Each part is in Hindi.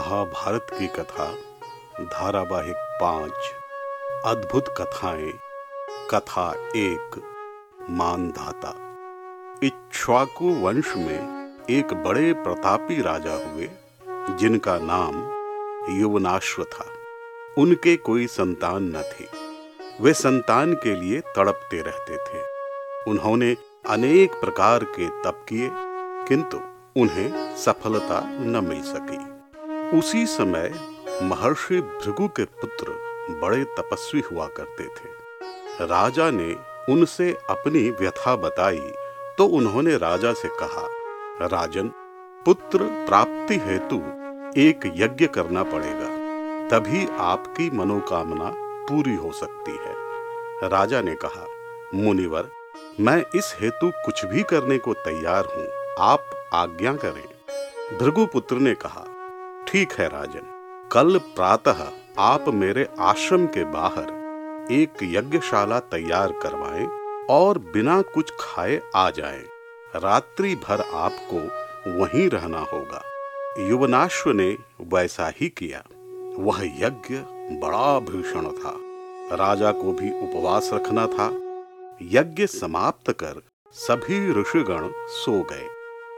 महाभारत की कथा, धारावाहिक पाँच। अद्भुत कथाएँ। कथा एक, मानधाता। इक्ष्वाकु वंश में एक बड़े प्रतापी राजा हुए, जिनका नाम युवनाश्व था उनके कोई संतान न थी। वे संतान के लिए तड़पते रहते थे। उन्होंने अनेक प्रकार के तप किए, किंतु उन्हें सफलता न मिल सकी। उसी समय महर्षि भृगु के पुत्र बड़े तपस्वी हुआ करते थे। राजा ने उनसे अपनी व्यथा बताई तो उन्होंने राजा से कहा, राजन, पुत्र प्राप्ति हेतु एक यज्ञ करना पड़ेगा। तभी आपकी मनोकामना पूरी हो सकती है। राजा ने कहा, मुनिवर, मैं इस हेतु कुछ भी करने को तैयार हूँ। आप आज्ञा करें। भृगुपुत्र ने कहा ठीक है, राजन। कल प्रातः आप मेरे आश्रम के बाहर एक यज्ञशाला तैयार करवाएँ और बिना कुछ खाए आ जाएँ। रात्रि भर आपको वहीं रहना होगा। युवनाश्व ने वैसा ही किया। वह यज्ञ बड़ा भीषण था। राजा को भी उपवास रखना था। यज्ञ समाप्त कर सभी ऋषिगण सो गए।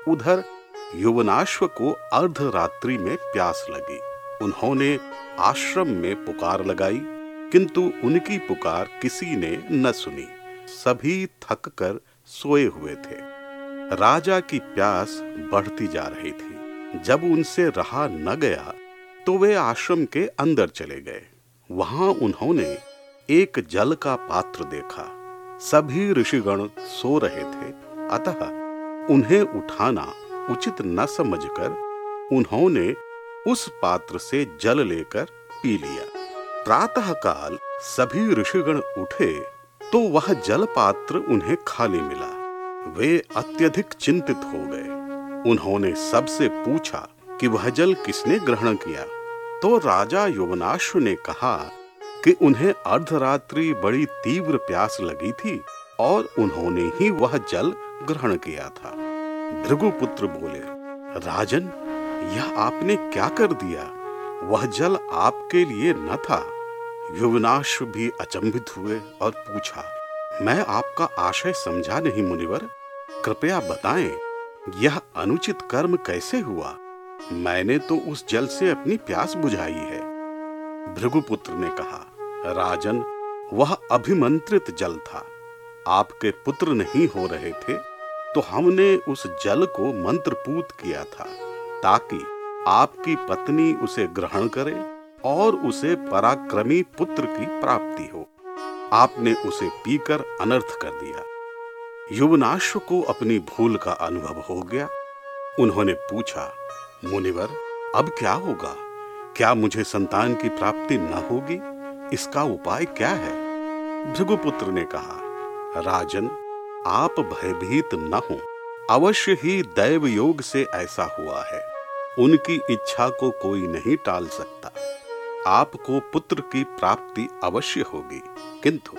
उधर युवनाश्व को अर्धरात्रि में प्यास लगी। उन्होंने आश्रम में पुकार लगाई, किंतु उनकी पुकार किसी ने न सुनी। सभी थक कर सोए हुए थे। राजा की प्यास बढ़ती जा रही थी। जब उनसे रहा न गया तो वे आश्रम के अंदर चले गए। वहाँ उन्होंने एक जल का पात्र देखा। सभी ऋषिगण सो रहे थे। अतः उन्हें उठाना उचित न समझकर उन्होंने उस पात्र से जल लेकर पी लिया। प्रातः काल सभी ऋषिगण उठे तो वह जल पात्र उन्हें खाली मिला। वे अत्यधिक चिंतित हो गए। उन्होंने सबसे पूछा कि वह जल किसने ग्रहण किया? तो राजा युवनाश्व ने कहा कि उन्हें अर्धरात्रि बड़ी तीव्र प्यास लगी थी और उन्होंने ही वह जल ग्रहण किया था। भृगुपुत्र बोले, राजन, यह आपने क्या कर दिया? वह जल आपके लिए न था। युवनाश भी अचंभित हुए और पूछा, मैं आपका आशय समझा नहीं, मुनिवर? कृपया बताएँ, यह अनुचित कर्म कैसे हुआ? मैंने तो उस जल से अपनी प्यास बुझाई है। भृगुपुत्र ने कहा, राजन, वह अभिमंत्रित जल था। आपके पुत्र नहीं हो रहे थे तो हमने उस जल को मंत्रपूत किया था, ताकि आपकी पत्नी उसे ग्रहण करे और उसे पराक्रमी पुत्र की प्राप्ति हो। आपने उसे पीकर अनर्थ कर दिया। युवनाश्व को अपनी भूल का अनुभव हो गया। उन्होंने पूछा, मुनिवर, अब क्या होगा? क्या मुझे संतान की प्राप्ति न होगी? इसका उपाय क्या है? भृगुपुत्र ने कहा, राजन आप भयभीत न हो। अवश्य ही दैव योग से ऐसा हुआ है। उनकी इच्छा को कोई नहीं टाल सकता। आपको पुत्र की प्राप्ति अवश्य होगी। किंतु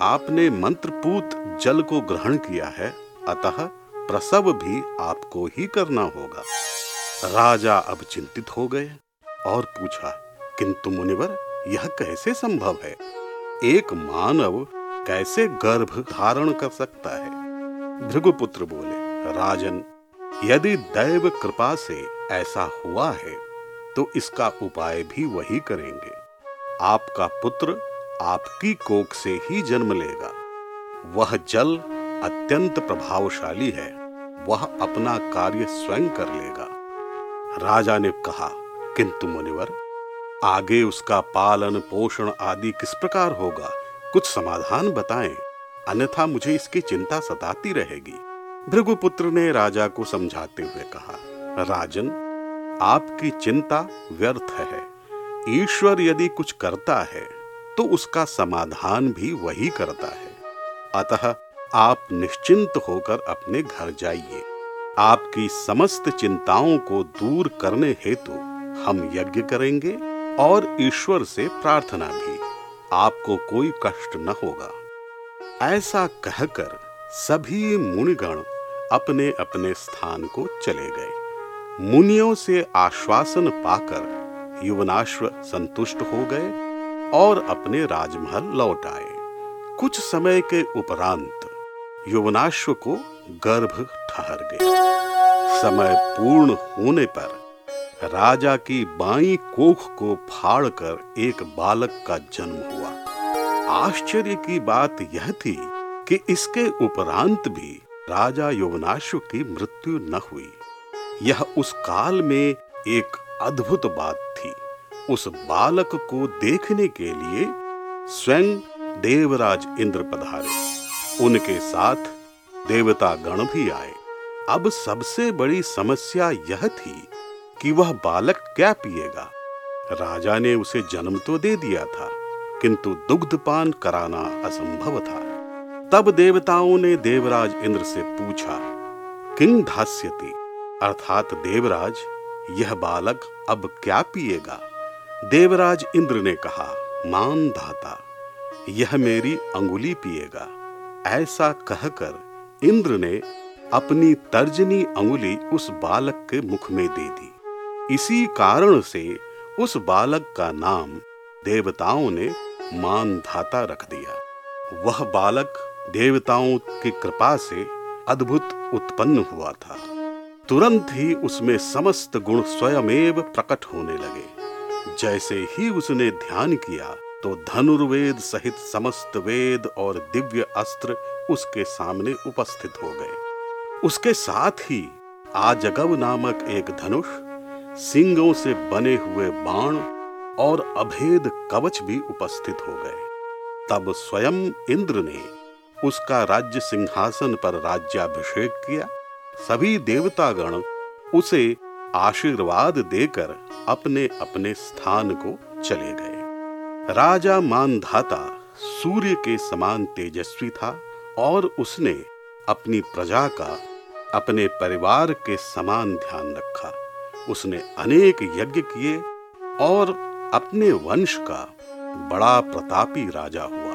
आपने मंत्रपूत जल को ग्रहण किया है, अतः प्रसव भी आपको ही करना होगा। राजा अब चिंतित हो गए और पूछा, किंतु मुनिवर, यह कैसे संभव है? एक मानव कैसे गर्भ धारण कर सकता है? भृगुपुत्र बोले, राजन, यदि दैव कृपा से ऐसा हुआ है तो इसका उपाय भी वही करेंगे। आपका पुत्र आपकी कोख से ही जन्म लेगा। वह जल अत्यंत प्रभावशाली है, वह अपना कार्य स्वयं कर लेगा। राजा ने कहा, किंतु मुनिवर, आगे उसका पालन पोषण आदि किस प्रकार होगा? कुछ समाधान बताएँ, अन्यथा मुझे इसकी चिंता सताती रहेगी। भृगुपुत्र ने राजा को समझाते हुए कहा, राजन, आपकी चिंता व्यर्थ है। ईश्वर यदि कुछ करता है तो उसका समाधान भी वही करता है। अतः आप निश्चिंत होकर अपने घर जाइए। आपकी समस्त चिंताओं को दूर करने हेतु हम यज्ञ करेंगे और ईश्वर से प्रार्थना भी। आपको कोई कष्ट न होगा। ऐसा कहकर सभी मुनिगण अपने अपने स्थान को चले गए। मुनियों से आश्वासन पाकर युवनाश्व संतुष्ट हो गए और अपने राजमहल लौट आए। कुछ समय के उपरांत युवनाश्व को गर्भ ठहर गया। समय पूर्ण होने पर राजा की बाई कोख को फाड़कर एक बालक का जन्म हुआ। आश्चर्य की बात यह थी कि इसके उपरांत भी राजा युवनाश्व की मृत्यु न हुई। यह उस काल में एक अद्भुत बात थी। उस बालक को देखने के लिए स्वयं देवराज इंद्र पधारे। उनके साथ देवता गण भी आए। अब सबसे बड़ी समस्या यह थी कि वह बालक क्या पिएगा? राजा ने उसे जन्म तो दे दिया था, किंतु दुग्धपान कराना असंभव था। तब देवताओं ने देवराज इंद्र से पूछा किंग धास्यति? अर्थात देवराज, यह बालक अब क्या पिएगा? देवराज इंद्र ने कहा मान धाता, यह मेरी अंगुली पिएगा। ऐसा कहकर इंद्र ने अपनी तर्जनी अंगुली उस बालक के मुख में दे दी। इसी कारण से उस बालक का नाम देवताओं ने मान धाता रख दिया। वह बालक देवताओं की कृपा से अद्भुत उत्पन्न हुआ था। तुरंत ही उसमें समस्त गुण स्वयमेव प्रकट होने लगे। जैसे ही उसने ध्यान किया तो धनुर्वेद सहित समस्त वेद और दिव्य अस्त्र उसके सामने उपस्थित हो गए। उसके साथ ही आजगव नामक एक धनुष सिंगों से बने हुए बाण और अभेद कवच भी उपस्थित हो गए। तब स्वयं इंद्र ने उसका राज्य सिंहासन पर राज्याभिषेक किया। सभी देवतागण उसे आशीर्वाद देकर अपने अपने स्थान को चले गए। राजा मानधाता सूर्य के समान तेजस्वी था और उसने अपनी प्रजा का, अपने परिवार के समान ध्यान रखा। उसने अनेक यज्ञ किए और अपने वंश का बड़ा प्रतापी राजा हुआ।